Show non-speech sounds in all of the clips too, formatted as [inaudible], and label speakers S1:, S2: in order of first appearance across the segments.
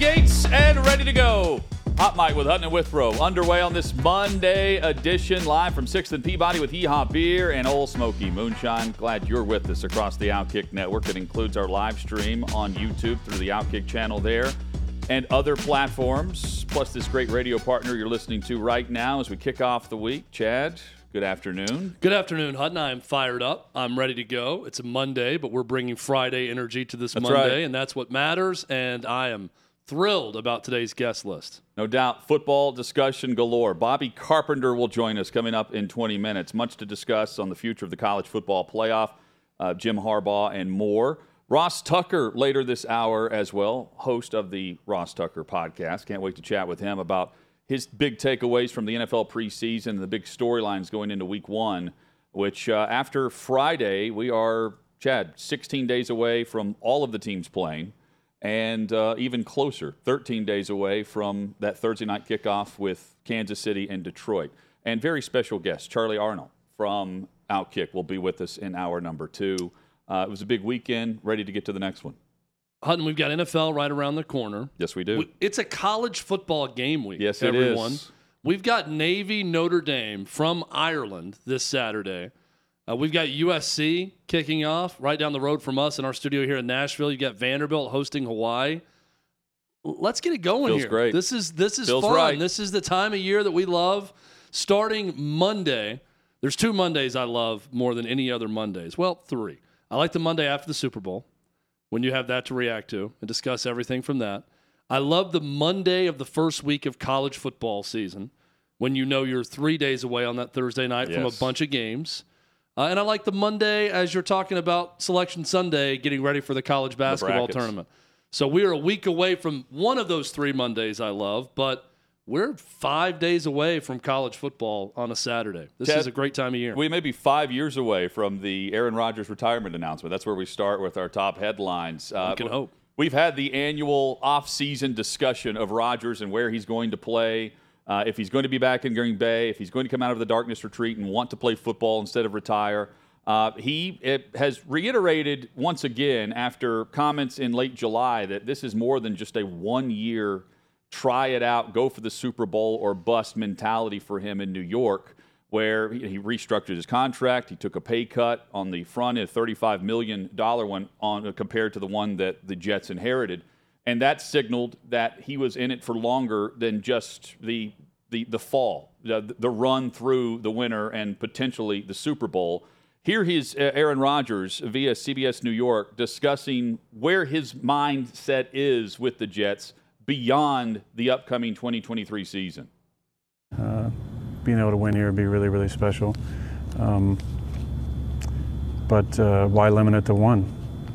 S1: Gates and ready to go. Hot Mic with Hutton and Withrow underway on this Monday edition, live from 6th and Peabody with Hee Haw Beer and Ole Smoky Moonshine. Glad you're with us across the Outkick Network. That includes our live stream on YouTube through the Outkick channel there and other platforms, plus this great radio partner you're listening to right now as we kick off the week. Chad, good afternoon.
S2: Good afternoon, Hutton. I'm fired up. I'm ready to go. It's a Monday, but we're bringing Friday energy to this
S1: That's
S2: Monday,
S1: right.
S2: and that's what matters. And I am thrilled about today's guest list.
S1: No doubt, football discussion galore. Bobby Carpenter will join us coming up in 20 minutes. Much to discuss on the future of the college football playoff, uh, Jim Harbaugh, and more. Ross Tucker later this hour as well, host of the Ross Tucker podcast. Can't wait to chat with him about his big takeaways from the NFL preseason and the big storylines going into week one, which uh, after Friday, we are, Chad, 16 days away from all of the teams playing and uh, even closer, 13 days away from that Thursday night kickoff with Kansas City and Detroit. And very special guest, Charlie Arnold from Outkick, will be with us in hour number two. Uh, it was a big weekend, ready to get to the next one.
S2: Hutton, we've got NFL right around the corner.
S1: Yes, we do.
S2: It's a college football game week.
S1: Yes, it is.
S2: everyone. We've got Navy Notre Dame from Ireland this Saturday. Uh, we've got USC kicking off right down the road from us in our studio here in Nashville. You got Vanderbilt hosting Hawaii. Let's get it going
S1: Feels
S2: here.
S1: great.
S2: This is this is
S1: Feels
S2: fun.
S1: right.
S2: This is the time of year that we love. Starting Monday, there's two Mondays I love more than any other Mondays. Well, three. I like the Monday after the Super Bowl when you have that to react to and discuss everything from that. I love the Monday of the first week of college football season when you know you're three days away on that Thursday night from a bunch of games. Uh, and I like the Monday as you're talking about Selection Sunday, getting ready for the college basketball
S1: brackets.
S2: tournament. So we are a week away from one of those three Mondays I love, but we're five days away from college football on a Saturday. This
S1: Ted,
S2: is a great time of year.
S1: We may be five years away from the Aaron Rodgers retirement announcement. That's where we start with our top headlines. Uh,
S2: One can hope.
S1: We've had the annual off-season discussion of Rodgers and where he's going to play, uh, if he's going to be back in Green Bay, if he's going to come out of the darkness retreat and want to play football instead of retire. Uh, he has reiterated once again after comments in late July that this is more than just a one-year try it out, go for the Super Bowl or bust mentality for him in New York, where he he restructured his contract. He took a pay cut on the front end, $35 million one on compared to the one that the Jets inherited. And that signaled that he was in it for longer than just the the, the fall, the, the run through the winter and potentially the Super Bowl. Here he's uh, Aaron Rodgers via CBS New York discussing where his mindset is with the Jets beyond the upcoming 2023 season.
S3: being able to win here would be really, really special. Um, but uh, why limit it to one?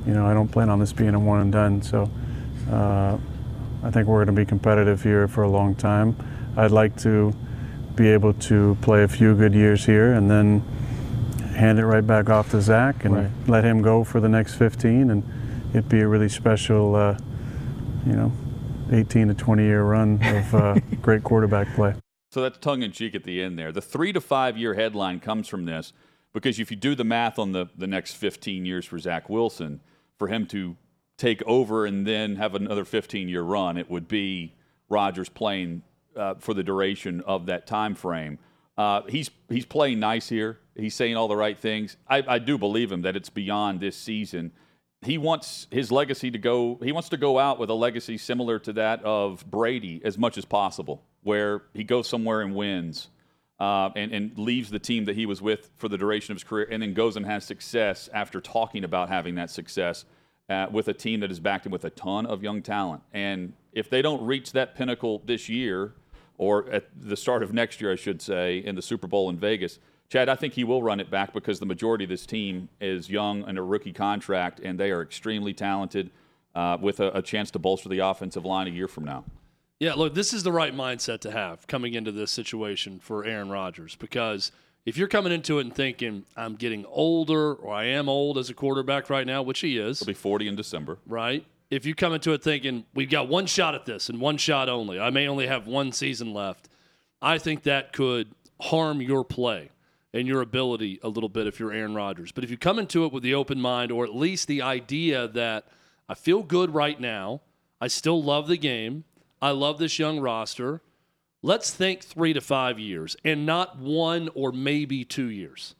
S3: You know, I don't plan on this being a one and done. So uh, I think we're going to be competitive here for a long time. I'd like to be able to play a few good years here and then hand it right back off to Zach and
S4: Right.
S3: let him go for the next 15, and it'd be a really special, uh, you know, 18 to 20 year run of uh, [laughs] great quarterback play.
S1: So that's tongue in cheek at the end there. The three to five year headline comes from this because if you do the math on the, the next 15 years for Zach Wilson, for him to take over and then have another 15 year run, it would be Rodgers playing uh, for the duration of that time frame. Uh, he's he's playing nice here. He's saying all the right things. I, I do believe him that it's beyond this season. He wants his legacy to go. He wants to go out with a legacy similar to that of Brady as much as possible, where he goes somewhere and wins, uh, and and leaves the team that he was with for the duration of his career, and then goes and has success after talking about having that success uh, with a team that is backed him with a ton of young talent. And if they don't reach that pinnacle this year, or at the start of next year, I should say, in the Super Bowl in Vegas, Chad, I think he will run it back because the majority of this team is young and a rookie contract, and they are extremely talented uh, with a, a chance to bolster the offensive line a year from now.
S2: Yeah, look, this is the right mindset to have coming into this situation for Aaron Rodgers because if you're coming into it and thinking, I'm getting older or I am old as a quarterback right now, which he is,
S1: He'll be 40 in December.
S2: right? If you come into it thinking, we've got one shot at this and one shot only, I may only have one season left, I think that could harm your play and your ability a little bit if you're Aaron Rodgers. But if you come into it with the open mind or at least the idea that I feel good right now, I still love the game, I love this young roster. Let's think three to five years and not one or maybe two years.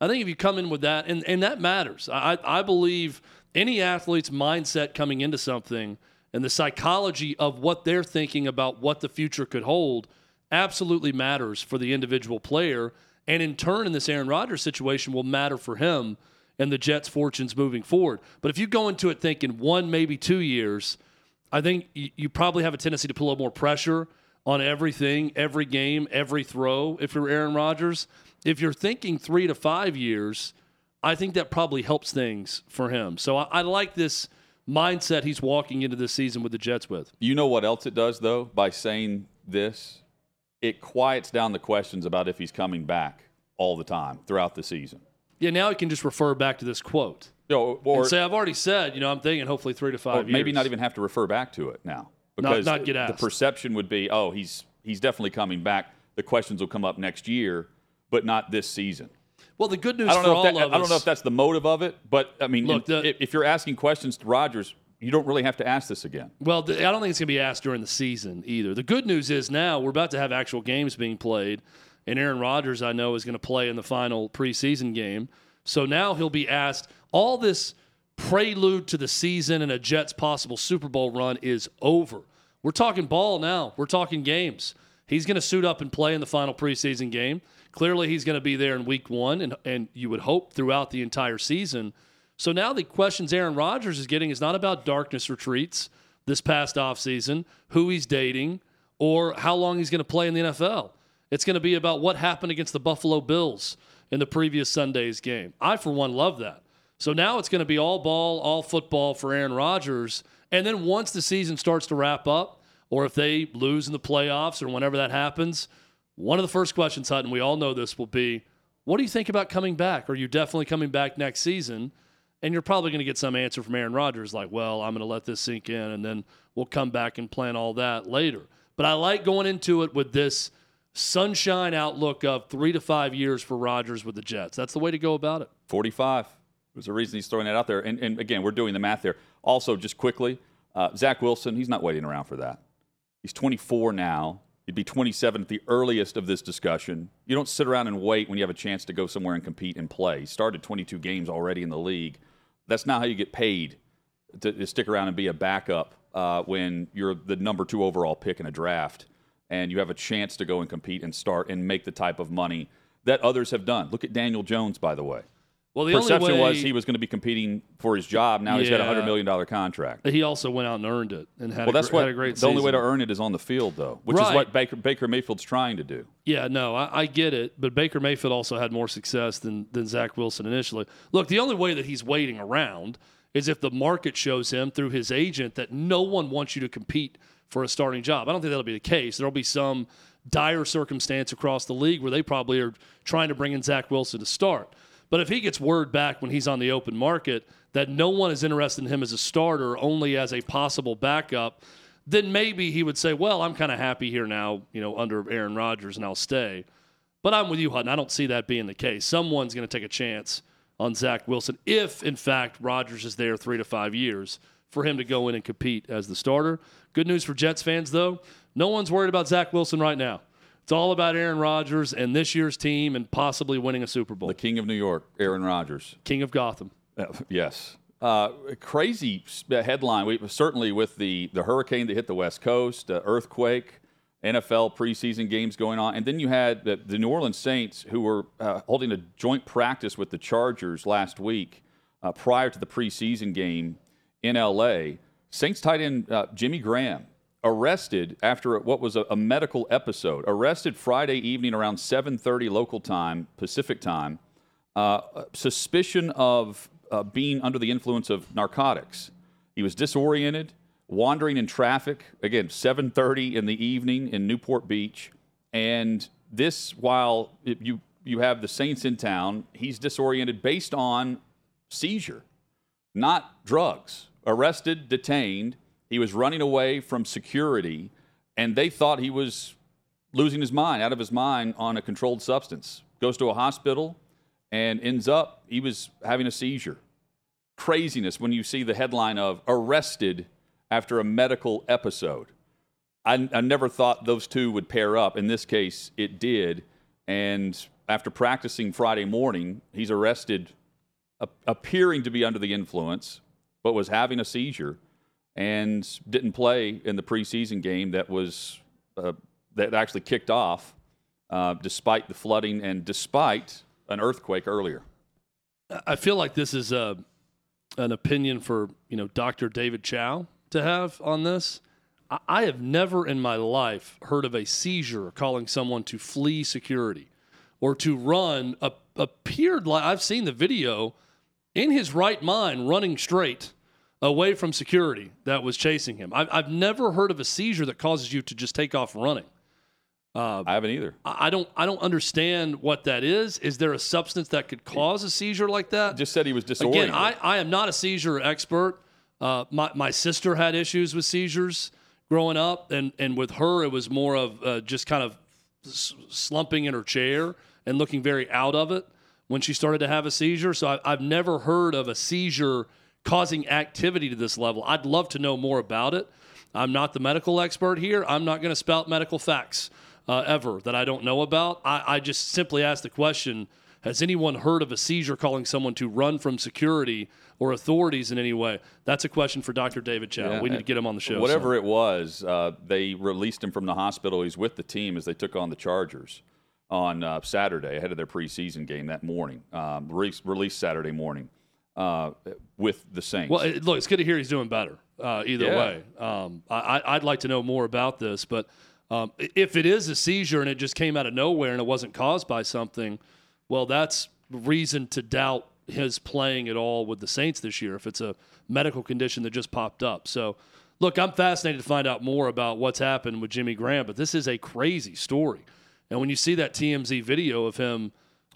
S2: I think if you come in with that, and, and that matters. I, I believe any athlete's mindset coming into something and the psychology of what they're thinking about what the future could hold absolutely matters for the individual player. And in turn, in this Aaron Rodgers situation, will matter for him and the Jets' fortunes moving forward. But if you go into it thinking one, maybe two years, I think you, probably have a tendency to put a little more pressure on everything, every game, every throw if you're Aaron Rodgers. If you're thinking three to five years, I think that probably helps things for him. So I, I like this mindset he's walking into this season with the Jets with.
S1: You know what else it does, though, by saying this? It quiets down the questions about if he's coming back all the time throughout the season.
S2: Yeah, now he can just refer back to this quote
S1: You know, or
S2: and say, "I've already said, you know, I'm thinking hopefully three to five
S1: maybe not even have to refer back to it now.
S2: Not-
S1: Because
S2: not get
S1: the perception would be, oh, he's he's definitely coming back. The questions will come up next year, but not this season.
S2: Well, the good news
S1: I don't know if that, I don't know if that's the motive of it, but I mean,
S2: Look,
S1: in-
S2: the-
S1: if, you're asking questions to Rodgers, you don't really have to ask this again.
S2: Well, I don't think it's going to be asked during the season either. The good news is now we're about to have actual games being played, and Aaron Rodgers, I know, is going to play in the final preseason game. So now he'll be asked. All this prelude to the season and a Jets possible Super Bowl run is over. We're talking ball now. We're talking games. He's going to suit up and play in the final preseason game. Clearly, he's going to be there in week one, and, and you would hope throughout the entire season. So now the questions Aaron Rodgers is getting is not about darkness retreats this past offseason, who he's dating, or how long he's going to play in the NFL. It's going to be about what happened against the Buffalo Bills in the previous Sunday's game. I, for one, love that. So now it's going to be all ball, all football for Aaron Rodgers. And then once the season starts to wrap up, or if they lose in the playoffs or whenever that happens, one of the first questions, Hutton, we all know this will be, what do you think about coming back? Are you definitely coming back next season? And you're probably going to get some answer from Aaron Rodgers like, well, I'm going to let this sink in and then we'll come back and plan all that later. But I like going into it with this sunshine outlook of three to five years for Rodgers with the Jets. That's the way to go about it.
S1: 45. There's a reason he's throwing that out there. And, and again, we're doing the math there. Also, just quickly, uh, Zach Wilson, he's not waiting around for that. He's 24 now. He'd be 27 at the earliest of this discussion. You don't sit around and wait when you have a chance to go somewhere and compete and play. He started 22 games already in the league. That's not how you get paid to, to stick around and be a backup uh, when you're the number two overall pick in a draft and you have a chance to go and compete and start and make the type of money that others have done. Look at Daniel Jones, by the way.
S2: Well, the
S1: Perception
S2: only way
S1: was he was going to be competing for his job. Now he's got a hundred million dollar contract.
S2: he also went out and earned it and had,
S1: Well,
S2: a,
S1: that's what
S2: had a great
S1: the only way to earn it is on the field, though, which
S2: Right.
S1: is what Baker Baker Mayfield's trying to do.
S2: Yeah, no, I, I get it, but Baker Mayfield also had more success than than Zach Wilson initially. Look, the only way that he's waiting around is if the market shows him through his agent that no one wants you to compete for a starting job. I don't think that'll be the case. There'll be some dire circumstance across the league where they probably are trying to bring in Zach Wilson to start. But if he gets word back when he's on the open market that no one is interested in him as a starter, only as a possible backup, then maybe he would say, "Well, I'm kind of happy here now, you know, under Aaron Rodgers, and I'll stay." But I'm with you, Hutton. I don't see that being the case. Someone's going to take a chance on Zach Wilson if, in fact, Rodgers is there three to five years for him to go in and compete as the starter. Good news for Jets fans, though. No one's worried about Zach Wilson right now. It's all about Aaron Rodgers and this year's team and possibly winning a Super Bowl.
S1: The King of New York, Aaron Rodgers.
S2: King of Gotham.
S1: Uh, yes. Uh, crazy headline. We, certainly with the, the hurricane that hit the West Coast, uh, earthquake, NFL preseason games going on, and then you had the, the New Orleans Saints who were uh, holding a joint practice with the Chargers last week uh, prior to the preseason game in LA. Saints tight end uh, Jimmy Graham arrested after what was a, a medical episode. Arrested Friday evening around 7:30 local time, Pacific time. Uh, suspicion of uh, being under the influence of narcotics. He was disoriented, wandering in traffic. Again, 7:30 in the evening in Newport Beach, and this while it, you you have the Saints in town. He's disoriented based on seizure, not drugs. Arrested, detained. He was running away from security, and they thought he was losing his mind, out of his mind on a controlled substance. Goes to a hospital and ends up, he was having a seizure. Craziness when you see the headline of arrested after a medical episode. I, I never thought those two would pair up. In this case, it did. And after practicing Friday morning, he's arrested, appearing to be under the influence, but was having a seizure and didn't play in the preseason game that was uh, that actually kicked off, uh, despite the flooding and despite an earthquake earlier.
S2: I feel like this is a an opinion for you know Dr. David Chao to have on this. I have never in my life heard of a seizure calling someone to flee security or to run a, appeared like I've seen the video in his right mind running straight away from security that was chasing him. I've, I've never heard of a seizure that causes you to just take off running.
S1: Uh, I haven't either.
S2: I don't. I don't understand what that is. Is there a substance that could cause a seizure like that?
S1: Just said he was disoriented.
S2: Again, I, I am not a seizure expert. Uh, my my sister had issues with seizures growing up, and and with her it was more of uh, just kind of slumping in her chair and looking very out of it when she started to have a seizure. So I, I've never heard of a seizure causing activity to this level. I'd love to know more about it. I'm not the medical expert here. I'm not going to spout medical facts uh, ever that I don't know about. I, I just simply ask the question Has anyone heard of a seizure calling someone to run from security or authorities in any way? That's a question for Dr. David Chao. Yeah, we need to get him on the show.
S1: Whatever so. it was, uh, they released him from the hospital. He's with the team as they took on the Chargers on uh, Saturday ahead of their preseason game that morning, um, released Saturday morning uh, with the Saints.
S2: Well, look, it's good to hear he's doing better. Uh, either yeah. way, um, I, would like to know more about this. But um, if it is a seizure and it just came out of nowhere and it wasn't caused by something, well, that's reason to doubt his playing at all with the Saints this year. If it's a medical condition that just popped up, so. Look, I'm fascinated to find out more about what's happened with Jimmy Graham, but this is a crazy story. And when you see that TMZ video of him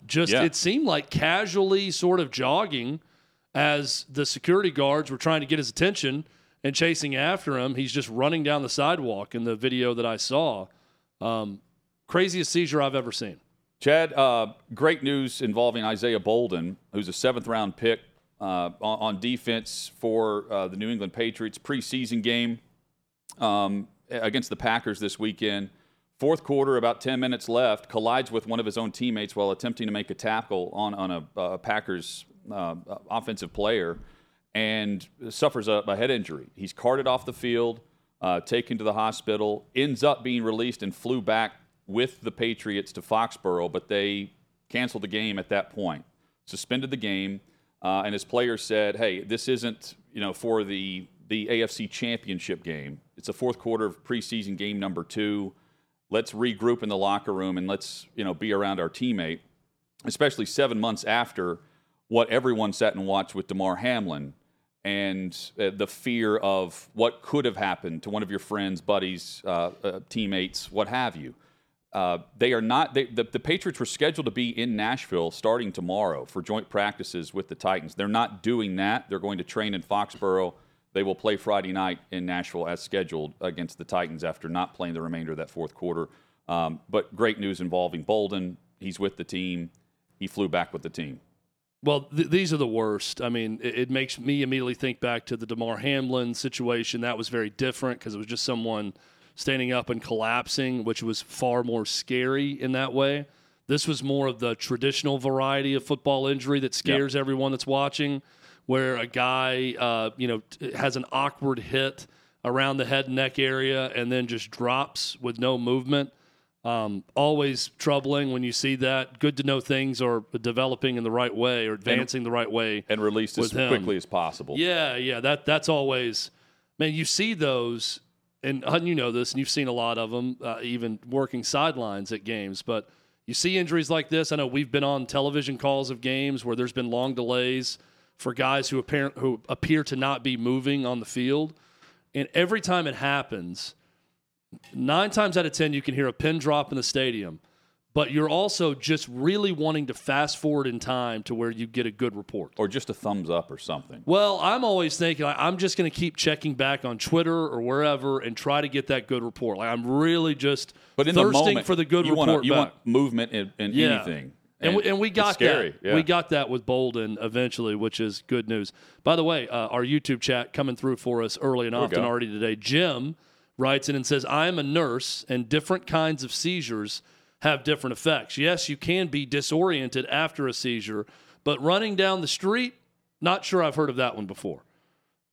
S2: just, yeah. it seemed like casually sort of jogging as the security guards were trying to get his attention and chasing after him. He's just running down the sidewalk in the video that I saw. Um, craziest seizure I've ever seen.
S1: Chad, uh, great news involving Isaiah Bolden, who's a seventh round pick uh, on, defense for uh, the New England Patriots preseason game um, against the Packers this weekend. Fourth quarter, about 10 minutes left, collides with one of his own teammates while attempting to make a tackle on, on a, a Packers uh, offensive player and suffers a, a, head injury. He's carted off the field, uh, taken to the hospital, ends up being released and flew back with the Patriots to Foxborough, but they canceled the game at that point, suspended the game, uh, and his players said, "Hey, this isn't you know for the the AFC Championship game. It's a fourth quarter of preseason game number two. Let's regroup in the locker room and let's you know be around our teammate." Especially seven months after what everyone sat and watched with Damar Hamlin and uh, the fear of what could have happened to one of your friends, buddies, uh, uh, teammates, what have you. Uh, they are not. They, the, the Patriots were scheduled to be in Nashville starting tomorrow for joint practices with the Titans. They're not doing that. They're going to train in Foxborough. They will play Friday night in Nashville as scheduled against the Titans after not playing the remainder of that fourth quarter. Um, but great news involving Bolden. He's with the team. He flew back with the team.
S2: Well, th- these are the worst. I mean, it, it, makes me immediately think back to the Damar Hamlin situation. That was very different because it was just someone standing up and collapsing, which was far more scary in that way. This was more of the traditional variety of football injury that scares yep. everyone that's watching, where a guy, uh, you know, t- has an awkward hit around the head and neck area and then just drops with no movement. Um, always troubling when you see that. Good to know things are developing in the right way or advancing and, the right way,
S1: and released as him. quickly as possible.
S2: Yeah, yeah. That that's always, man. You see those, and you know this, and you've seen a lot of them, uh, even working sidelines at games. But you see injuries like this. I know we've been on television calls of games where there's been long delays for guys who appear who appear to not be moving on the field, and every time it happens, nine times out of ten you can hear a pin drop in the stadium but you're also just really wanting to fast forward in time to where you get a good report
S1: or just a thumbs up or something.
S2: Well, I'm always thinking I'm just going to keep checking back on Twitter or wherever and try to get that good report. Like I'm really just
S1: but in
S2: thirsting
S1: the moment,
S2: for the good
S1: you
S2: report.
S1: Want you
S2: back.
S1: want movement in, in
S2: yeah.
S1: anything.
S2: And, and, we, and we got that.
S1: Yeah.
S2: We got that with Bolden eventually, which is good news. By the way, uh, our YouTube chat coming through for us early and often already today. Jim writes in and says, "I am a nurse, and different kinds of seizures." have different effects. Yes, you can be disoriented after a seizure, but running down the street, not sure I've heard of that one before,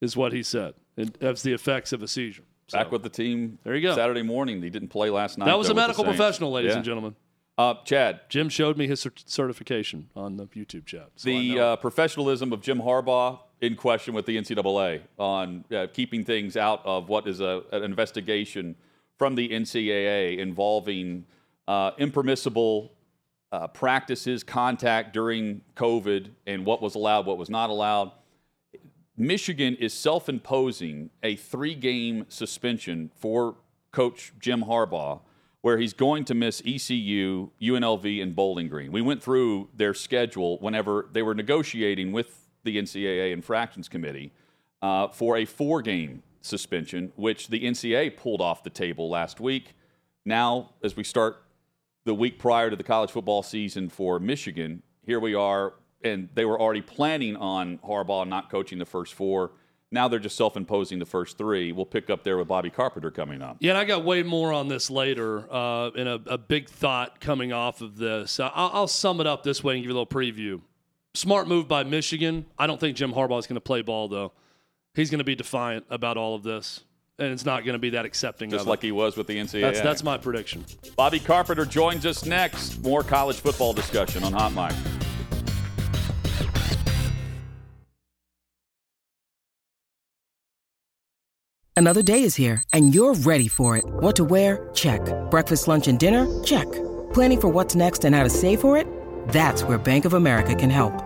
S2: is what he said. And that's the effects of a seizure.
S1: So, Back with the team.
S2: There you go.
S1: Saturday morning. He didn't play last night.
S2: That was
S1: though,
S2: a medical professional, ladies
S1: yeah.
S2: and gentlemen.
S1: Uh, Chad.
S2: Jim showed me his cert- certification on the YouTube chat.
S1: So the uh, professionalism of Jim Harbaugh in question with the NCAA on uh, keeping things out of what is a, an investigation from the NCAA involving uh, impermissible uh, practices, contact during COVID, and what was allowed, what was not allowed. Michigan is self imposing a three game suspension for Coach Jim Harbaugh, where he's going to miss ECU, UNLV, and Bowling Green. We went through their schedule whenever they were negotiating with the NCAA Infractions Committee uh, for a four game suspension, which the NCAA pulled off the table last week. Now, as we start the week prior to the college football season for Michigan, here we are, and they were already planning on Harbaugh not coaching the first four. Now they're just self-imposing the first three. We'll pick up there with Bobby Carpenter coming up.
S2: Yeah, and I got way more on this later, uh, and a, a, big thought coming off of this. I'll, I'll sum it up this way and give you a little preview. Smart move by Michigan. I don't think Jim Harbaugh is going to play ball though. He's going to be defiant about all of this and it's not going to be that accepting.
S1: Just like
S2: it.
S1: he was with the NCAA.
S2: That's, that's my prediction.
S1: Bobby Carpenter joins us next. More college football discussion on Hot Mic.
S4: Another day is here, and you're ready for it. What to wear? Check. Breakfast, lunch, and dinner? Check. Planning for what's next and how to save for it? That's where Bank of America can help.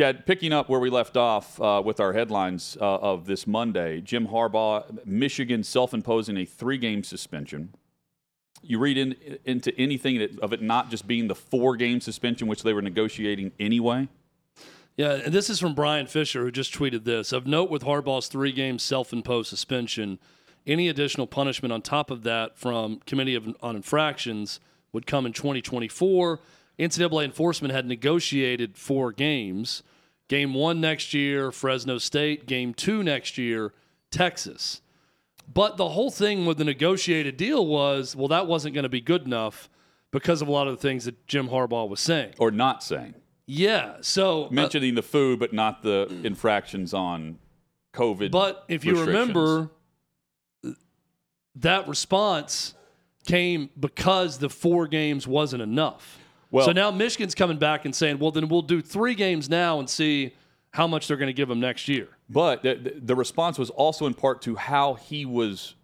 S1: Chad, picking up where we left off uh, with our headlines uh, of this Monday, Jim Harbaugh, Michigan self-imposing a three-game suspension. You read in, into anything of it not just being the four-game suspension, which they were negotiating anyway.
S2: Yeah, and this is from Brian Fisher, who just tweeted this. Of note, with Harbaugh's three-game self-imposed suspension, any additional punishment on top of that from Committee of, on Infractions would come in 2024 NCAA enforcement had negotiated four games. Game one next year, Fresno State. Game two next year, Texas. But the whole thing with the negotiated deal was well, that wasn't going to be good enough because of a lot of the things that Jim Harbaugh was saying.
S1: Or not saying.
S2: Yeah. So
S1: uh, mentioning uh, the food, but not the infractions on COVID.
S2: But if you remember, that response came because the four games wasn't enough. Well, so now Michigan's coming back and saying, well, then we'll do three games now and see how much they're going to give them next year.
S1: But the, the response was also in part to how he was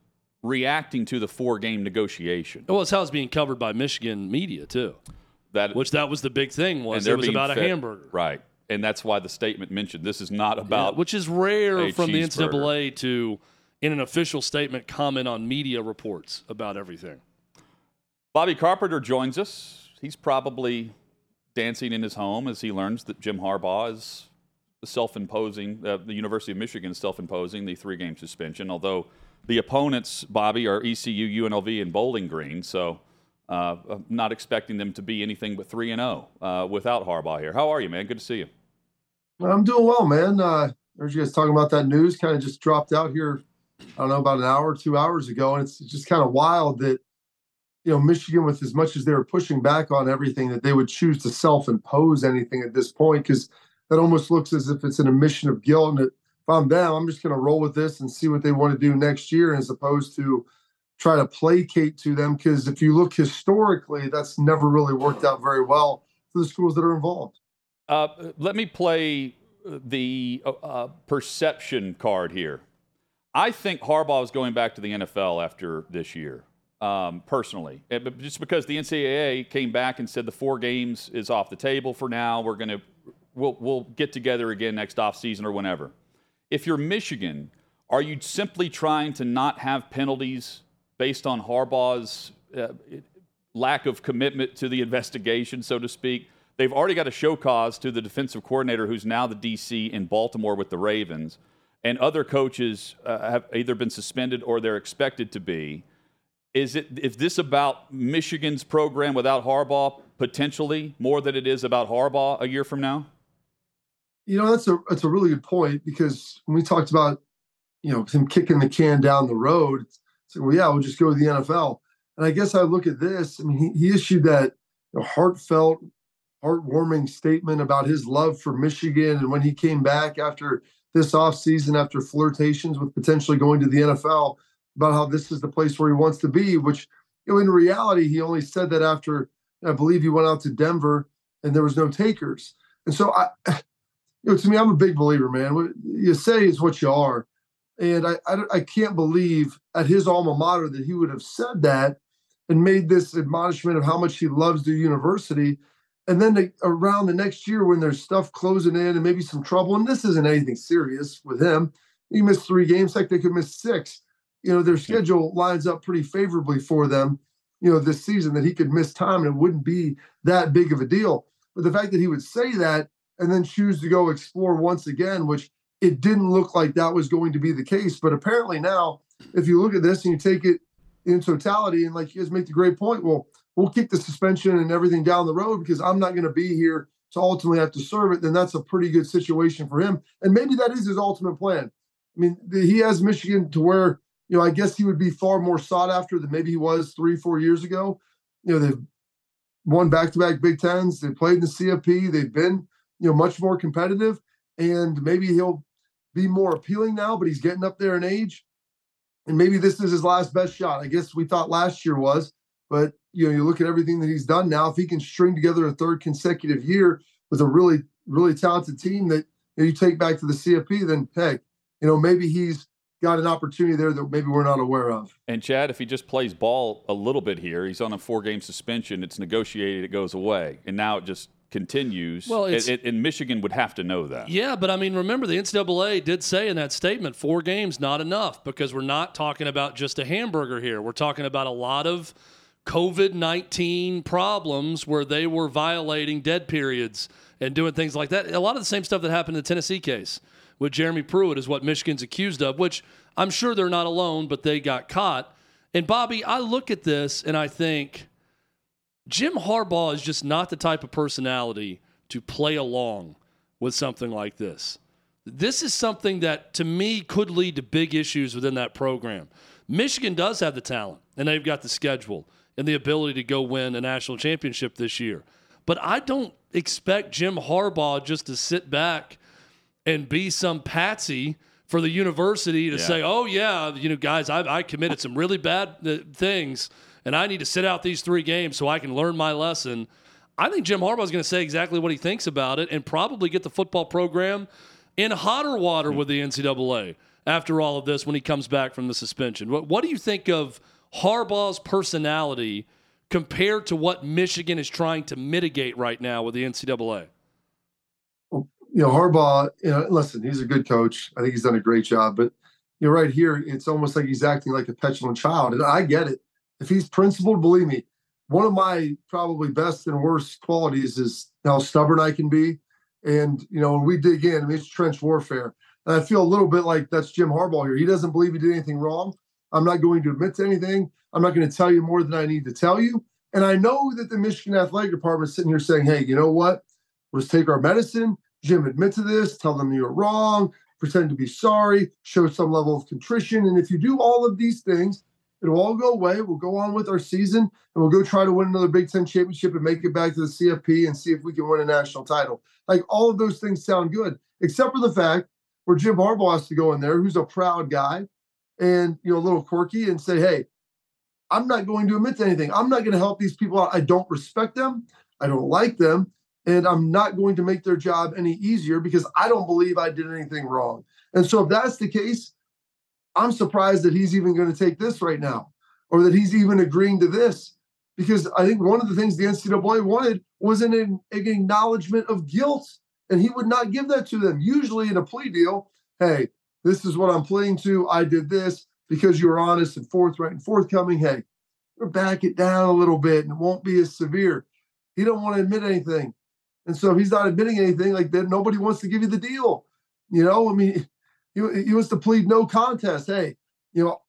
S1: reacting to the four game negotiation.
S2: Well, it's how it's being covered by Michigan media too.
S1: That
S2: which that was the big thing was it was about
S1: fed,
S2: a hamburger,
S1: right? And that's why the statement mentioned this is not about
S2: yeah, which is rare from the NCAA to in an official statement comment on media reports about everything.
S1: Bobby Carpenter joins us he's probably dancing in his home as he learns that Jim Harbaugh is self-imposing. Uh, the University of Michigan is self-imposing the three-game suspension. Although the opponents, Bobby, are ECU, UNLV, and Bowling Green. So. Uh, I'm not expecting them to be anything but three and zero oh, uh, without Harbaugh here. How are you, man? Good to see you.
S5: I'm doing well, man. Uh, heard you guys talking about that news. Kind of just dropped out here I don't know, about an hour, two hours ago. And it's just kind of wild that, you know, Michigan, with as much as they were pushing back on everything, that they would choose to self impose anything at this point because that almost looks as if it's an admission of guilt. And if I'm them, I'm just going to roll with this and see what they want to do next year as opposed to try to placate to them. Because if you look historically, that's never really worked out very well for the schools that are involved.
S1: Uh, let me play the uh, uh perception card here. I think Harbaugh is going back to the NFL after this year, um, personally, but just because the NCAA came back and said the four games is off the table for now. We're going to we'll we'll get together again next off season or whenever. If you're Michigan, are you simply trying to not have penalties based on Harbaugh's uh, lack of commitment to the investigation, so to speak? They've already got a show cause to the defensive coordinator, who's now the DC in Baltimore with the Ravens and other coaches uh, have either been suspended or they're expected to be. Is it is this about Michigan's program without Harbaugh potentially more than it is about Harbaugh a year from now?
S5: You know, that's a that's a really good point because when we talked about you know him kicking the can down the road, it's like, well, yeah, we'll just go to the NFL. And I guess I look at this. I mean, he, he issued that you know, heartfelt, heartwarming statement about his love for Michigan, and when he came back after this offseason after flirtations with potentially going to the NFL about how this is the place where he wants to be, which you know, in reality, he only said that after I believe he went out to Denver and there was no takers. And so I [sighs] you know, to me, I'm a big believer, man. What you say is what you are. And I, I, I can't believe at his alma mater that he would have said that and made this admonishment of how much he loves the university and then around the next year when there's stuff closing in and maybe some trouble, and this isn't anything serious with him. He missed three games, like they could miss six. You know, their schedule lines up pretty favorably for them, you know, this season that he could miss time and it wouldn't be that big of a deal. But the fact that he would say that and then choose to go explore once again, which it didn't look like that was going to be the case. But apparently now, if you look at this and you take it in totality, and like you guys make the great point, well, we'll kick the suspension and everything down the road because I'm not going to be here to ultimately have to serve it, then that's a pretty good situation for him. And maybe that is his ultimate plan. I mean, he has Michigan to where, you know, I guess he would be far more sought after than maybe he was three, four years ago. You know, they've won back to back Big Tens, they played in the CFP, they've been, you know, much more competitive. And maybe he'll be more appealing now, but he's getting up there in age. And maybe this is his last best shot. I guess we thought last year was, but you know, you look at everything that he's done now. If he can string together a third consecutive year with a really, really talented team that you, know, you take back to the CFP, then heck, you know, maybe he's got an opportunity there that maybe we're not aware of.
S1: And Chad, if he just plays ball a little bit here, he's on a four-game suspension. It's negotiated. It goes away, and now it just continues. Well, it, it, and Michigan would have to know that.
S2: Yeah, but I mean, remember the NCAA did say in that statement, four games not enough because we're not talking about just a hamburger here. We're talking about a lot of COVID 19 problems where they were violating dead periods and doing things like that. A lot of the same stuff that happened in the Tennessee case with Jeremy Pruitt is what Michigan's accused of, which I'm sure they're not alone, but they got caught. And Bobby, I look at this and I think Jim Harbaugh is just not the type of personality to play along with something like this. This is something that to me could lead to big issues within that program. Michigan does have the talent and they've got the schedule and the ability to go win a national championship this year. But I don't expect Jim Harbaugh just to sit back and be some patsy for the university to yeah. say, "Oh yeah, you know, guys, I, I committed some really bad uh, things, and I need to sit out these three games so I can learn my lesson." I think Jim Harbaugh is going to say exactly what he thinks about it, and probably get the football program in hotter water with the NCAA after all of this when he comes back from the suspension. What, what do you think of? Harbaugh's personality compared to what Michigan is trying to mitigate right now with the NCAA?
S5: You know, Harbaugh, you know, listen, he's a good coach. I think he's done a great job, but you know, right here, it's almost like he's acting like a petulant child. And I get it. If he's principled, believe me, one of my probably best and worst qualities is how stubborn I can be. And, you know, when we dig in, I mean, it's trench warfare. And I feel a little bit like that's Jim Harbaugh here. He doesn't believe he did anything wrong. I'm not going to admit to anything. I'm not going to tell you more than I need to tell you. And I know that the Michigan Athletic Department is sitting here saying, hey, you know what? Let's take our medicine. Jim, admit to this. Tell them you're wrong. pretend to be sorry, show some level of contrition. And if you do all of these things, it'll all go away. We'll go on with our season and we'll go try to win another Big Ten championship and make it back to the CFP and see if we can win a national title. Like all of those things sound good, except for the fact where Jim Harbaugh has to go in there, who's a proud guy and you know a little quirky, and say, "Hey, I'm not going to admit to anything. I'm not going to help these people out. I don't respect them. I don't like them." And I'm not going to make their job any easier because I don't believe I did anything wrong. And so, if that's the case, I'm surprised that he's even going to take this right now or that he's even agreeing to this. Because I think one of the things the NCAA wanted was an, an acknowledgement of guilt, and he would not give that to them. Usually, in a plea deal, hey, this is what I'm pleading to. I did this because you were honest and forthright and forthcoming. Hey, back it down a little bit and it won't be as severe. He don't want to admit anything. And so he's not admitting anything like that. Nobody wants to give you the deal. You know, I mean, [laughs] he, he wants to plead no contest. Hey, you know,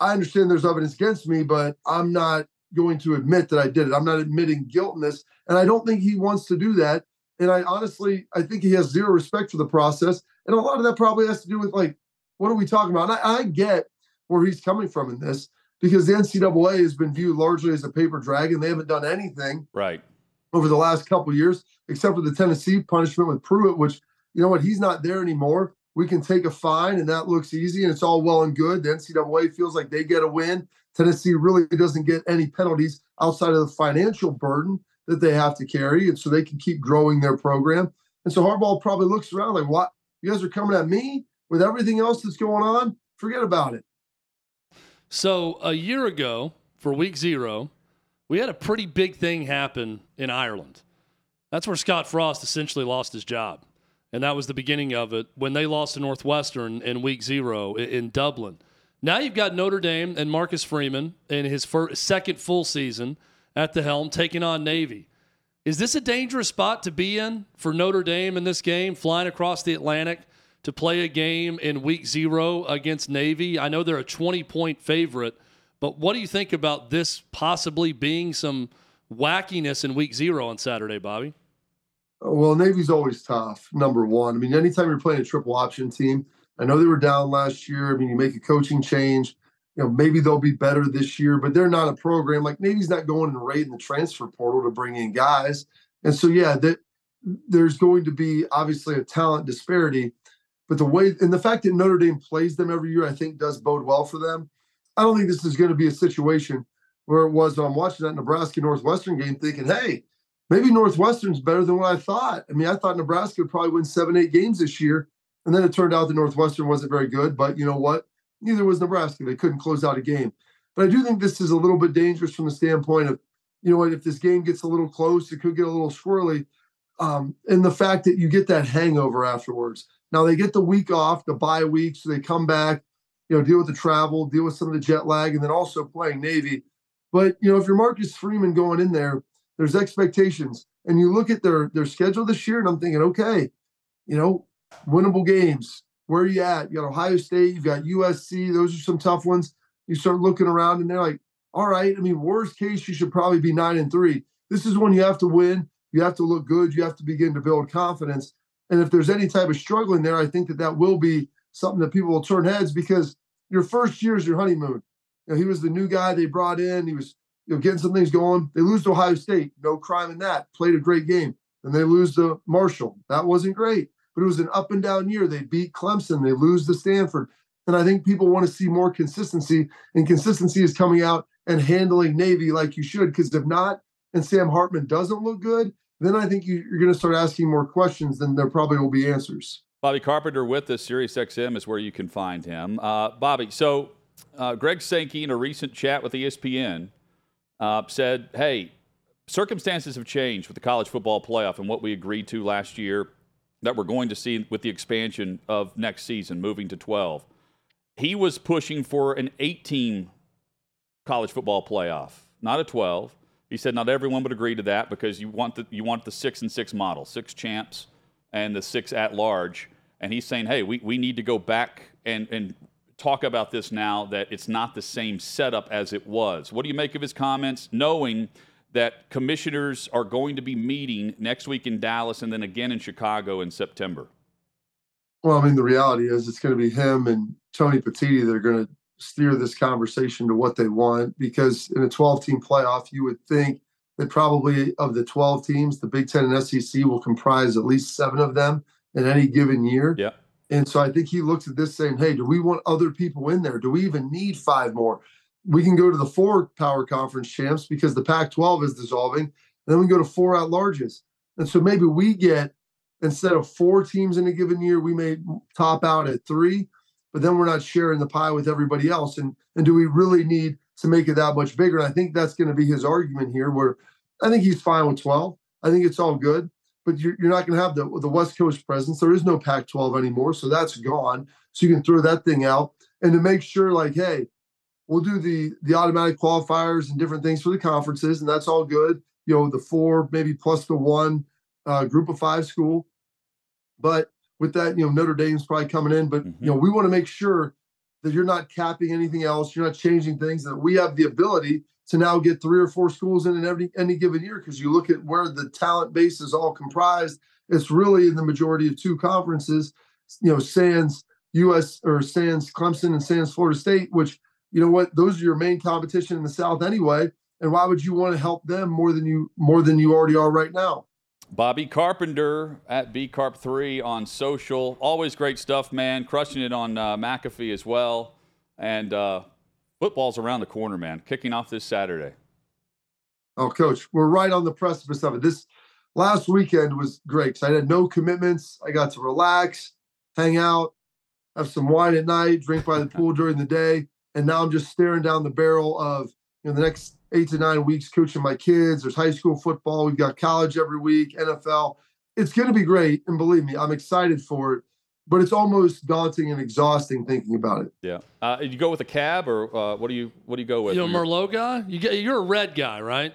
S5: I understand there's evidence against me, but I'm not going to admit that I did it. I'm not admitting guilt in this. And I don't think he wants to do that. And I honestly, I think he has zero respect for the process. And a lot of that probably has to do with like, what are we talking about? And I, I get where he's coming from in this because the NCAA has been viewed largely as a paper dragon. They haven't done anything
S1: right
S5: over the last couple years, except for the Tennessee punishment with Pruitt, which you know what, he's not there anymore. We can take a fine, and that looks easy, and it's all well and good. The NCAA feels like they get a win. Tennessee really doesn't get any penalties outside of the financial burden that they have to carry, and so they can keep growing their program. And so Harbaugh probably looks around like, "What? You guys are coming at me with everything else that's going on? Forget about it."
S2: So a year ago, for Week Zero, we had a pretty big thing happen in Ireland. That's where Scott Frost essentially lost his job and that was the beginning of it when they lost to Northwestern in Week Zero in Dublin. Now you've got Notre Dame and Marcus Freeman in his first, second full season at the helm, taking on Navy. Is this a dangerous spot to be in for Notre Dame in this game, flying across the Atlantic to play a game in Week Zero against Navy? I know they're a 20 point favorite, but what do you think about this possibly being some wackiness in Week Zero on Saturday, Bobby?
S5: Well, Navy's always tough. Number one, I mean, anytime you're playing a triple option team, I know they were down last year. I mean, you make a coaching change, you know, maybe they'll be better this year, but they're not a program like Navy's not going and raiding the transfer portal to bring in guys. And so, yeah, that there's going to be obviously a talent disparity, but the way and the fact that Notre Dame plays them every year, I think, does bode well for them. I don't think this is going to be a situation where it was I'm watching that Nebraska Northwestern game, thinking, "Hey, maybe Northwestern's better than what I thought. I mean, I thought Nebraska would probably win seven, eight games this year. And then it turned out that Northwestern wasn't very good. But you know what? Neither was Nebraska. They couldn't close out a game. But I do think this is a little bit dangerous from the standpoint of, you know what, if this game gets a little close, it could get a little squirrely. Um, and the fact that you get that hangover afterwards. Now they get the week off, the bye week, so they come back, you know, deal with the travel, deal with some of the jet lag, and then also playing Navy. But you know, if you're Marcus Freeman going in there, there's expectations. And you look at their their schedule this year, and I'm thinking, okay, you know, winnable games. Where are you at? You got Ohio State, you've got USC. Those are some tough ones. You start looking around, and they're like, all right. I mean, worst case, you should probably be nine and three. This is when you have to win. You have to look good. You have to begin to build confidence. And if there's any type of struggling there, I think that that will be something that people will turn heads because your first year is your honeymoon. You know, he was the new guy they brought in. He was you know, getting some things going. They lose to Ohio State, no crime in that. Played a great game. And they lose to Marshall. That wasn't great, but it was an up and down year. They beat Clemson, they lose to Stanford. And I think people want to see more consistency, and consistency is coming out and handling Navy like you should. Because if not, and Sam Hartman doesn't look good, then I think you, are going to start asking more questions than there probably will be answers.
S1: Bobby Carpenter with us, Sirius XM is where you can find him. Uh, Bobby, so uh, Greg Sankey in a recent chat with ESPN uh, said, hey, circumstances have changed with the college football playoff and what we agreed to last year that we're going to see with the expansion of next season, moving to 12. He was pushing for an 18 college football playoff, not a 12. He said not everyone would agree to that because you want the you want the six and six model, six champs and the six at large. And he's saying, hey, we, we need to go back and, and talk about this now that it's not the same setup as it was. What do you make of his comments, knowing that commissioners are going to be meeting next week in Dallas and then again in Chicago in September?
S5: Well, I mean, the reality is it's going to be him and Tony Petitti that are going to steer this conversation to what they want because in a 12 team playoff, you would think that probably of the 12 teams, the Big Ten and SEC will comprise at least seven of them in any given year.
S1: Yeah.
S5: And so I think he looks at this saying, hey, do we want other people in there? Do we even need five more? We can go to the four power conference champs because the Pac 12 is dissolving. And then we go to four at larges. And so maybe we get instead of four teams in a given year, we may top out at three, but then we're not sharing the pie with everybody else. And and do we really need to make it that much bigger? And I think that's going to be his argument here. Where I think he's fine with 12. I think it's all good, but you're, you're not going to have the the West Coast presence. There is no Pac-12 anymore, so that's gone. So you can throw that thing out, and to make sure, like, hey, we'll do the the automatic qualifiers and different things for the conferences, and that's all good. You know, the four maybe plus the one uh, group of five school. But with that, you know, Notre Dame's probably coming in, but
S1: mm-hmm.
S5: you know, we want to make sure that you're not capping anything else, you're not changing things, that we have the ability to now get three or four schools in in every any given year. Because you look at where the talent base is all comprised, it's really in the majority of two conferences, you know, Sands US or Sands Clemson and Sands Florida State, which you know what, those are your main competition in the South anyway. And why would you want to help them more than you more than you already are right now?
S1: Bobby Carpenter at bcarp3 on social. Always great stuff, man. Crushing it on uh, McAfee as well. And uh, football's around the corner, man. Kicking off this Saturday.
S5: Oh, coach, we're right on the precipice of it. This last weekend was great because I had no commitments. I got to relax, hang out, have some wine at night, drink by the [laughs] pool during the day. And now I'm just staring down the barrel of you know, the next eight to nine weeks coaching my kids. There's high school football. We've got college every week, NFL. It's going to be great. And believe me, I'm excited for it, but it's almost daunting and exhausting thinking about it.
S1: Yeah. Uh, you go with a cab or uh, what do you, what do you go with?
S2: You know, Merlot guy? You get, you're a red guy, right?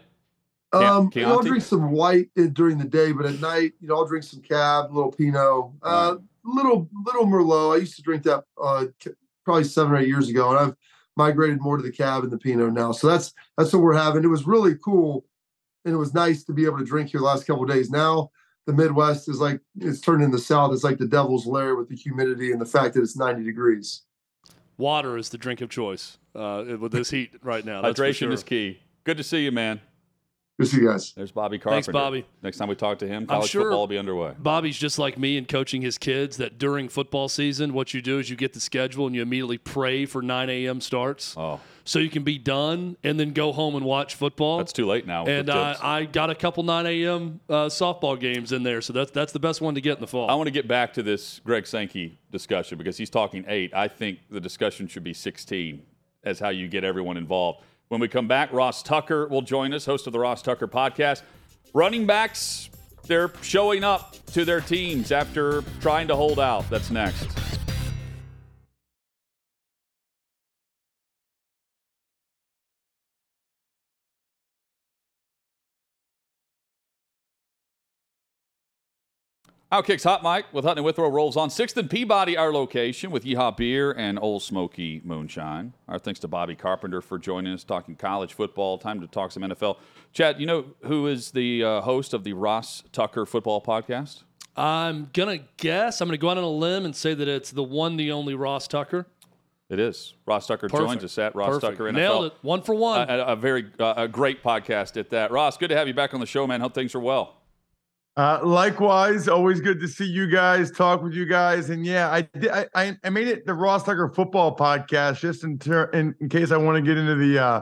S5: Um, you know, I'll drink some white during the day, but at night, you know, I'll drink some cab, a little Pinot, uh, little little Merlot. I used to drink that uh, probably seven or eight years ago, and I've migrated more to the cab and the Pinot now. So that's that's what we're having. It was really cool, and it was nice to be able to drink here the last couple days. Now the Midwest is like it's turned in the South. It's like the devil's lair with the humidity and the fact that it's 90 degrees.
S2: Water is the drink of choice uh, with this heat right now.
S1: Hydration
S2: sure.
S1: is key. Good to see you, man.
S5: Good to see you guys.
S1: There's Bobby Carpenter.
S2: Thanks, Bobby.
S1: Next time we talk to him, college
S2: sure
S1: football will be underway.
S2: Bobby's just like me in coaching his kids that during football season, what you do is you get the schedule and you immediately pray for 9 a.m. starts.
S1: Oh.
S2: So you can be done and then go home and watch football.
S1: That's too late now.
S2: And I, I, got a couple 9 a.m. Uh, softball games in there. So that's, that's the best one to get in the fall.
S1: I want to get back to this Greg Sankey discussion because he's talking eight. I think the discussion should be 16 as how you get everyone involved. When we come back, Ross Tucker will join us, host of the Ross Tucker podcast. Running backs, they're showing up to their teams after trying to hold out. That's next. Outkick's Hot Mic with Hutton and Withrow rolls on. 6th and Peabody, our location, with Yeehaw Beer and Ole Smoky Moonshine. Our thanks to Bobby Carpenter for joining us, talking college football. Time to talk some NFL. Chad, you know who is the uh, host of the Ross Tucker Football Podcast?
S2: I'm going to guess. I'm going to go out on a limb and say that it's the one, the only Ross Tucker.
S1: It is. Ross Tucker
S2: Perfect.
S1: joins us at Ross
S2: Perfect.
S1: Tucker NFL.
S2: Nailed it. One for one.
S1: A, a very uh, a great podcast at that. Ross, good to have you back on the show, man. Hope things are well.
S6: Uh, likewise, always good to see you guys, talk with you guys, and yeah, I did. I, I made it the Ross Tucker Football Podcast just in ter- in, in case I want to get into the uh,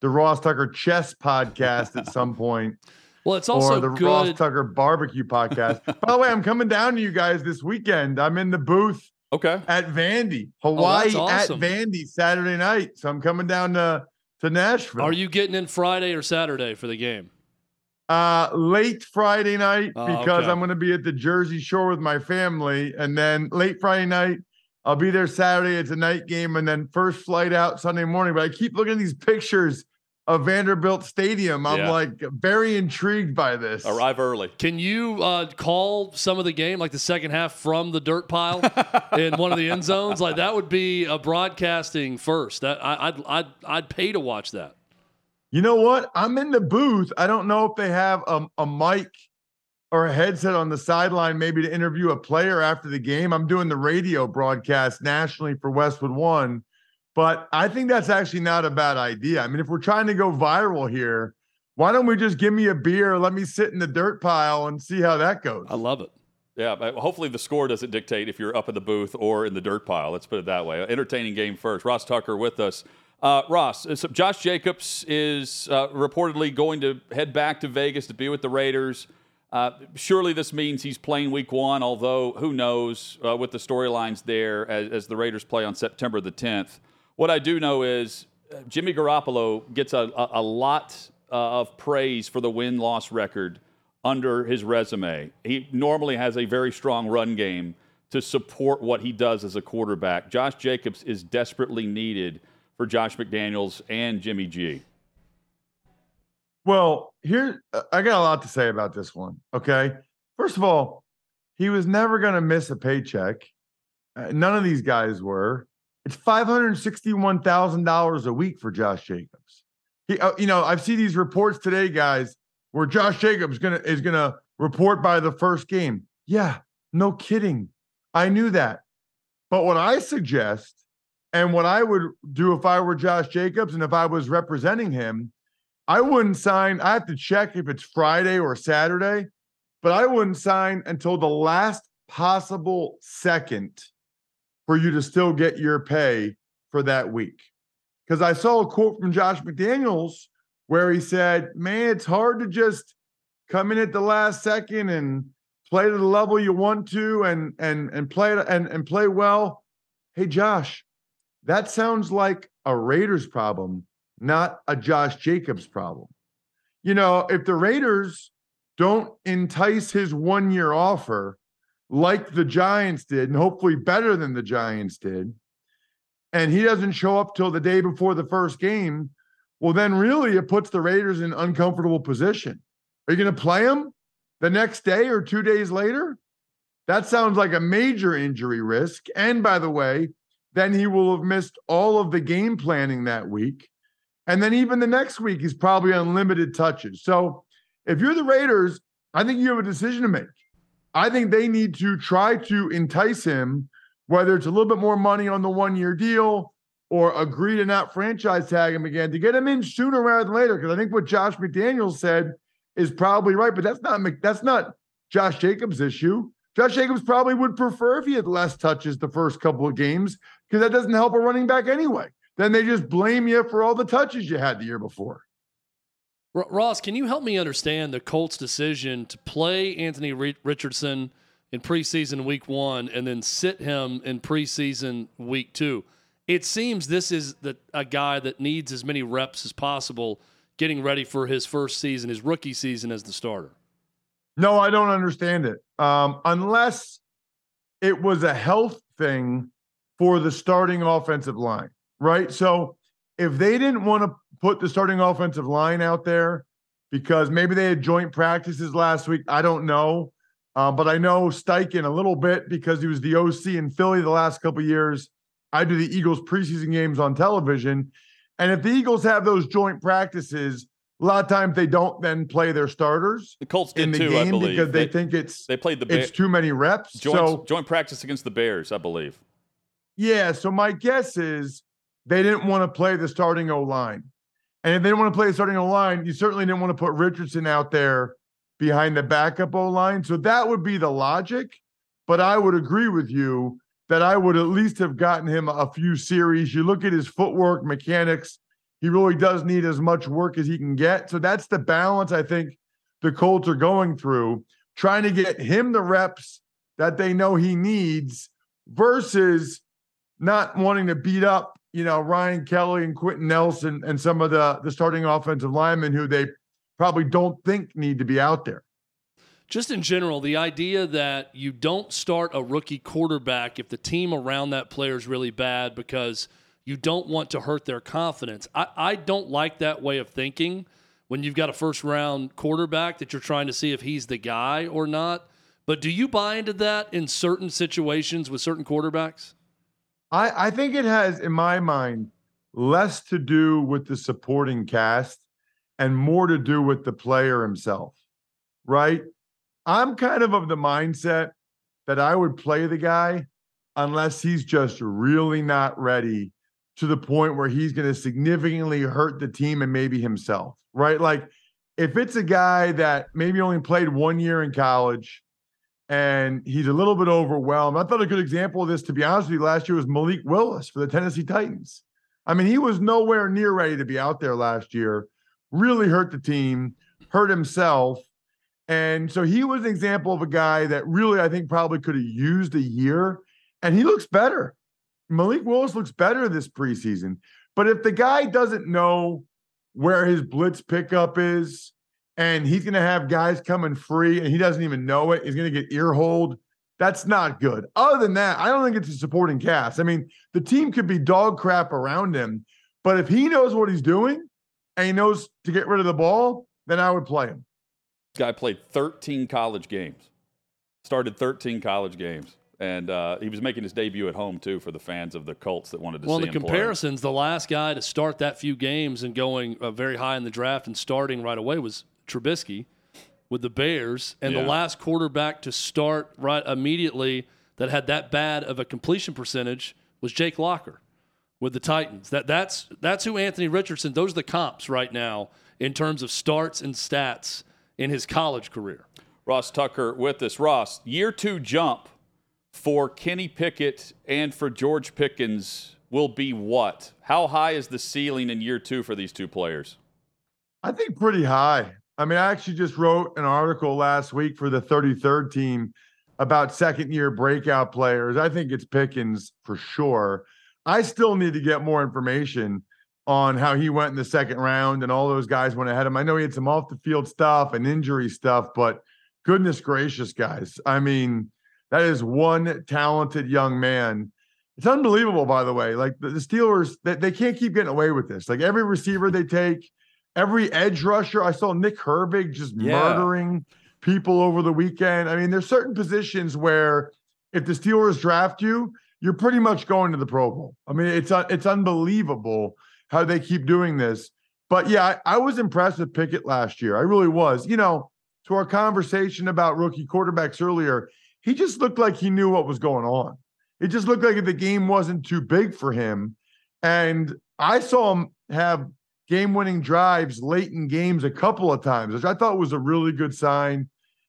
S6: the Ross Tucker Chess Podcast at some point. [laughs]
S2: Well, it's also
S6: or the
S2: good.
S6: Ross Tucker Barbecue Podcast. [laughs] By the way, I'm coming down to you guys this weekend. I'm in the booth
S1: Okay.
S6: at Vandy, Hawaii
S2: Oh, awesome.
S6: at Vandy Saturday night. So I'm coming down to to Nashville.
S2: Are you getting in Friday or Saturday for the game?
S6: Uh, late Friday night
S2: Oh,
S6: because
S2: okay.
S6: I'm going to be at the Jersey Shore with my family, and then late Friday night I'll be there Saturday. It's a night game, and then first flight out Sunday morning. But I keep looking at these pictures of Vanderbilt Stadium. I'm
S1: Yeah.
S6: like very intrigued by this.
S1: Arrive early.
S2: Can you uh, call some of the game, like the second half, from the dirt pile [laughs] in one of the end zones? Like that would be a broadcasting first. That I, I'd I'd I'd pay to watch that.
S6: You know what? I'm in the booth. I don't know if they have a, a mic or a headset on the sideline, maybe to interview a player after the game. I'm doing the radio broadcast nationally for Westwood One, but I think that's actually not a bad idea. I mean, if we're trying to go viral here, why don't we just give me a beer, let me sit in the dirt pile and see how that goes?
S2: I love it.
S1: Yeah, hopefully the score doesn't dictate if you're up in the booth or in the dirt pile. Let's put it that way. Entertaining game first. Ross Tucker with us. Uh, Ross, so Josh Jacobs is uh, reportedly going to head back to Vegas to be with the Raiders. Uh, surely this means he's playing week one, although who knows uh, with the storylines there as, as, the Raiders play on September the 10th. What I do know is uh, Jimmy Garoppolo gets a, a, a lot uh, of praise for the win loss record under his resume. He normally has a very strong run game to support what he does as a quarterback. Josh Jacobs is desperately needed for Josh McDaniels and Jimmy G.
S6: Well, here I got a lot to say about this one. Okay. First of all, he was never going to miss a paycheck. Uh, none of these guys were. It's $561,000 a week for Josh Jacobs. He, uh, you know, I've seen these reports today, guys, where Josh Jacobs gonna is gonna report by the first game. Yeah, no kidding. I knew that. But what I suggest, and what I would do if I were Josh Jacobs and if I was representing him, I wouldn't sign. I have to check if it's Friday or Saturday, but I wouldn't sign until the last possible second for you to still get your pay for that week. Because I saw a quote from Josh McDaniels where he said, Man, it's hard to just come in at the last second and play to the level you want to and and and play and, and play well. Hey Josh, that sounds like a Raiders problem not a Josh Jacobs problem. You know, if the Raiders don't entice his one year offer like the Giants did, and hopefully better than the Giants did, and he doesn't show up till the day before the first game, well, then really it puts the Raiders in uncomfortable position. Are you going to play him the next day or two days later? That sounds like a major injury risk. And by the way, then he will have missed all of the game planning that week. And then even the next week, he's probably unlimited touches. So if you're the Raiders, I think you have a decision to make. I think they need to try to entice him, whether it's a little bit more money on the one year deal or agree to not franchise tag him again to get him in sooner rather than later. Because I think what Josh McDaniels said is probably right, but that's not that's not Josh Jacobs' issue. Josh Jacobs probably would prefer if he had less touches the first couple of games because that doesn't help a running back anyway then they just blame you for all the touches you had the year before.
S2: Ross, can you help me understand the Colts' decision to play Anthony Richardson in preseason week one and then sit him in preseason week two? It seems this is the, a guy that needs as many reps as possible getting ready for his first season, his rookie season as the starter.
S6: No, I don't understand it. Um, unless it was a health thing for the starting offensive line right? So if they didn't want to put the starting offensive line out there because maybe they had joint practices last week, I don't know. Uh, but I know Steichen a little bit because he was the OC in Philly the last couple years. I do the Eagles preseason games on television. And if the Eagles have those joint practices, a lot of times they don't then play their starters.
S1: The Colts
S6: in the
S1: too,
S6: game because they, they, think it's
S1: they played the
S6: Bears. it's too many reps.
S1: Joint,
S6: so
S1: joint practice against the Bears, I believe.
S6: Yeah. So my guess is they didn't want to play the starting O line. And if they didn't want to play the starting O line, you certainly didn't want to put Richardson out there behind the backup O line. So that would be the logic. But I would agree with you that I would at least have gotten him a few series. You look at his footwork, mechanics, he really does need as much work as he can get. So that's the balance I think the Colts are going through, trying to get him the reps that they know he needs versus not wanting to beat up you know, Ryan Kelly and Quenton Nelson and some of the the starting offensive linemen who they probably don't think need to be out there.
S2: Just in general, the idea that you don't start a rookie quarterback if the team around that player is really bad because you don't want to hurt their confidence. I, I don't like that way of thinking when you've got a first round quarterback that you're trying to see if he's the guy or not. But do you buy into that in certain situations with certain quarterbacks?
S6: I, I think it has, in my mind, less to do with the supporting cast and more to do with the player himself, right? I'm kind of of the mindset that I would play the guy unless he's just really not ready to the point where he's going to significantly hurt the team and maybe himself, right? Like if it's a guy that maybe only played one year in college and he's a little bit overwhelmed. I thought a good example of this, to be honest with you, last year was Malik Willis for the Tennessee Titans. I mean, he was nowhere near ready to be out there last year, really hurt the team, hurt himself. And so he was an example of a guy that really, I think, probably could have used a year. And he looks better. Malik Willis looks better this preseason. But if the guy doesn't know where his blitz pickup is, and he's going to have guys coming free and he doesn't even know it, he's going to get ear hold. That's not good. Other than that, I don't think it's a supporting cast. I mean, the team could be dog crap around him, but if he knows what he's doing and he knows to get rid of the ball, then I would play him.
S1: This guy played 13 college games, started 13 college games and uh, he was making his debut at home too for the fans of the Colts that wanted to see. Him.
S2: Well,
S1: see
S2: the comparisons,
S1: play.
S2: the last guy to start that few games and going uh, very high in the draft and starting right away was Trubisky with the Bears, and yeah. the last quarterback to start right immediately that had that bad of a completion percentage was Jake Locker with the Titans. That that's that's who Anthony Richardson. Those are the comps right now in terms of starts and stats in his college career.
S1: Ross Tucker with us. Ross, year two jump for Kenny Pickett and for George Pickens will be what? How high is the ceiling in year two for these two players?
S6: I think pretty high. I mean, I actually just wrote an article last week for the 33rd team about second year breakout players. I think it's Pickens for sure. I still need to get more information on how he went in the second round and all those guys went ahead of him. I know he had some off the field stuff and injury stuff, but goodness gracious, guys. I mean, that is one talented young man. It's unbelievable, by the way. Like the, the Steelers, they, they can't keep getting away with this. Like every receiver they take, every edge rusher. I saw Nick Herbig just yeah. murdering people over the weekend. I mean, there's certain positions where if the Steelers draft you, you're pretty much going to the Pro Bowl. I mean, it's it's unbelievable how they keep doing this. But yeah, I, I was impressed with Pickett last year. I really was. You know, to our conversation about rookie quarterbacks earlier, he just looked like he knew what was going on. It just looked like the game wasn't too big for him. And I saw him have game winning drives late in games a couple of times, which I thought was a really good sign.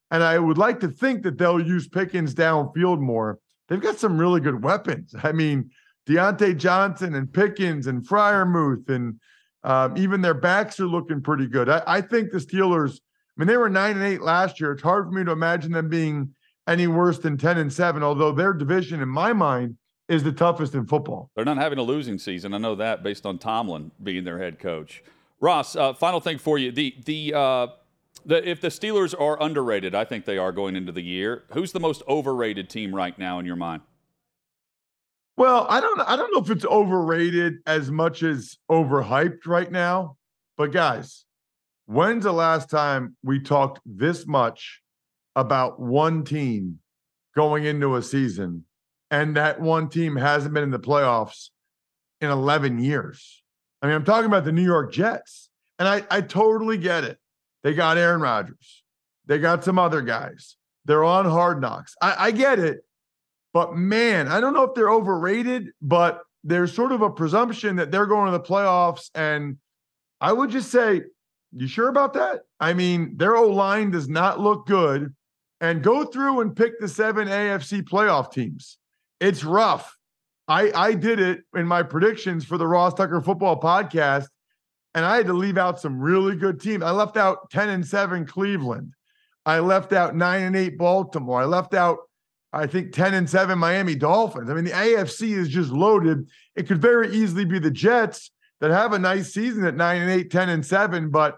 S6: And I would like to think that they'll use Pickens downfield more. They've got some really good weapons. I mean, Diontae Johnson and Pickens and Freiermuth and um, even their backs are looking pretty good. I, I think the Steelers, I mean, they were nine and eight last year. It's hard for me to imagine them being any worse than 10 and 7, although their division, in my mind, is the toughest in football.
S1: They're not having a losing season. I know that based on Tomlin being their head coach. Ross, uh, final thing for you. The, the, uh, the, if the Steelers are underrated, I think they are going into the year. Who's the most overrated team right now in your mind?
S6: Well, I don't I don't know if it's overrated as much as overhyped right now. But guys, when's the last time we talked this much about one team going into a season, and that one team hasn't been in the playoffs in 11 years. I mean, I'm talking about the New York Jets, and I, I totally get it. They got Aaron Rodgers, they got some other guys, they're on hard knocks. I, I get it. But man, I don't know if they're overrated, but there's sort of a presumption that they're going to the playoffs. And I would just say, you sure about that? I mean, their O line does not look good and go through and pick the seven AFC playoff teams. It's rough. I, I did it in my predictions for the Ross Tucker football podcast, and I had to leave out some really good teams. I left out 10 and 7 Cleveland. I left out 9 and 8 Baltimore. I left out, I think, 10 and 7 Miami Dolphins. I mean, the AFC is just loaded. It could very easily be the Jets that have a nice season at 9 and 8, 10 and 7, but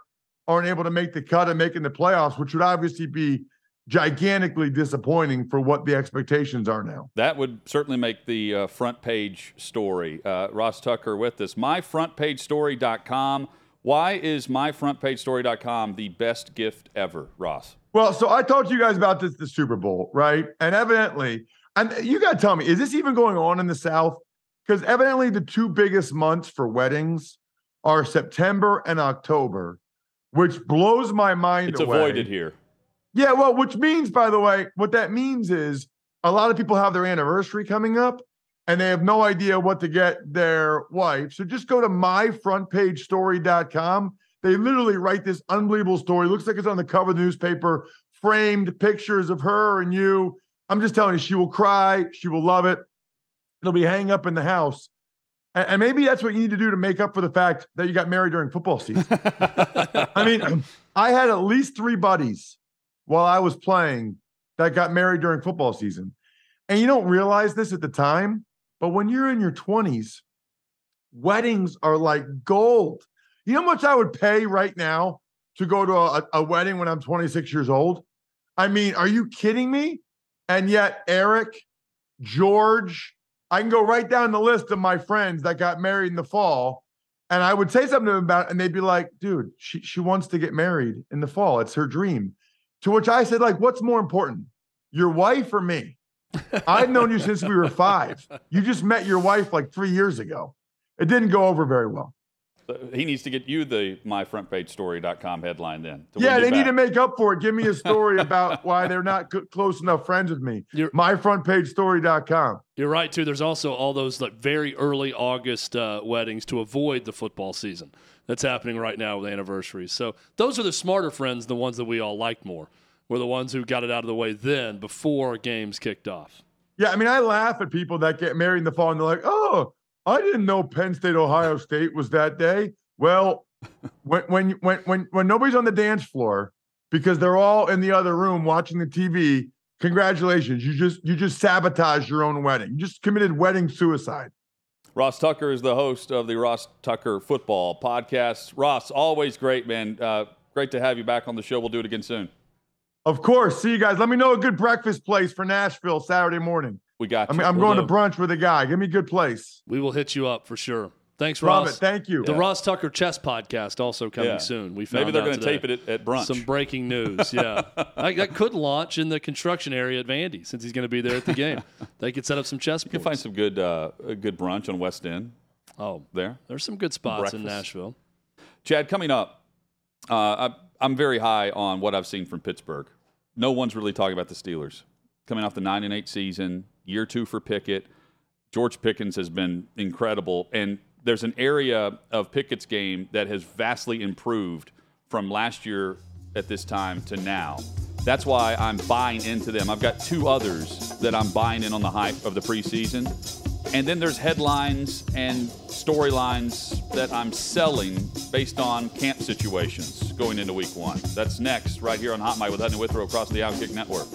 S6: aren't able to make the cut and making the playoffs, which would obviously be gigantically disappointing for what the expectations are now.
S1: That would certainly make the uh, front page story. Uh, Ross Tucker with us. MyFrontPageStory.com. Why is MyFrontPageStory.com the best gift ever, Ross?
S6: Well, so I talked to you guys about this the Super Bowl, right? And evidently, and you got to tell me, is this even going on in the South? Because evidently, the two biggest months for weddings are September and October, which blows my mind.
S1: It's
S6: away.
S1: avoided here
S6: Yeah, well, which means, by the way, what that means is a lot of people have their anniversary coming up and they have no idea what to get their wife. So just go to myfrontpagestory.com. They literally write this unbelievable story. Looks like it's on the cover of the newspaper, framed pictures of her and you. I'm just telling you, she will cry. She will love it. It'll be hanging up in the house. And, and maybe that's what you need to do to make up for the fact that you got married during football season. [laughs] I mean, I had at least three buddies while I was playing that got married during football season. And you don't realize this at the time, but when you're in your 20s, weddings are like gold. You know how much I would pay right now to go to a, a wedding when I'm 26 years old? I mean, are you kidding me? And yet, Eric, George, I can go right down the list of my friends that got married in the fall. And I would say something to them about it, and they'd be like, dude, she, she wants to get married in the fall. It's her dream. To which I said, like, what's more important, your wife or me? I've known you since we were five. You just met your wife like three years ago. It didn't go over very well.
S1: He needs to get you the myfrontpagestory.com headline then. to
S6: Yeah,
S1: win you
S6: they need to make up for it. Give me a story about [laughs] why they're not co- close enough friends with me.
S2: You're-
S6: Myfrontpagestory.com.
S2: You're right too. There's also all those like very early August uh, weddings to avoid the football season. That's happening right now with anniversaries. So those are the smarter friends, the ones that we all liked more. Were the ones who got it out of the way then, before games kicked off.
S6: Yeah, I mean, I laugh at people that get married in the fall and they're like, oh, I didn't know Penn State, Ohio State was that day. Well, [laughs] when when when when when nobody's on the dance floor because they're all in the other room watching the TV, congratulations. You just you just sabotaged your own wedding. You just committed wedding suicide.
S1: Ross Tucker is the host of the Ross Tucker Football Podcast. Ross, always great, man. Uh, great to have you back on the show. We'll do it again soon.
S6: Of course. See you guys. Let me know a good breakfast place for Nashville Saturday morning.
S1: We got
S6: I
S1: you.
S6: mean, I'm
S2: Will
S6: going to brunch with a guy. Give me a good place.
S2: We will hit you up for sure. Thanks, Ross.
S6: it. Thank you.
S2: The Ross Tucker Chess Podcast also coming
S1: Yeah.
S2: soon. We found
S1: Maybe they're
S2: going
S1: going to tape it at, at brunch.
S2: Some breaking news, yeah. [laughs] I, that could launch in the construction area at Vandy since he's going to be there at the game. [laughs] they could set up some chess
S1: you can find some good uh, good brunch on West End
S2: oh,
S1: there.
S2: there's some good spots in Nashville.
S1: Chad, coming up, uh, I, I'm very high on what I've seen from Pittsburgh. No one's really talking about the Steelers coming off the nine and eight season, year two for Pickett. George Pickens has been incredible, and there's an area of Pickett's game that has vastly improved from last year at this time to now. That's why I'm buying into them. I've got two others that I'm buying in on the hype of the preseason. And then there's headlines and storylines that I'm selling based on camp situations going into week one. That's next, right here on Hot Mic with Hutton Withrow across the Outkick Network.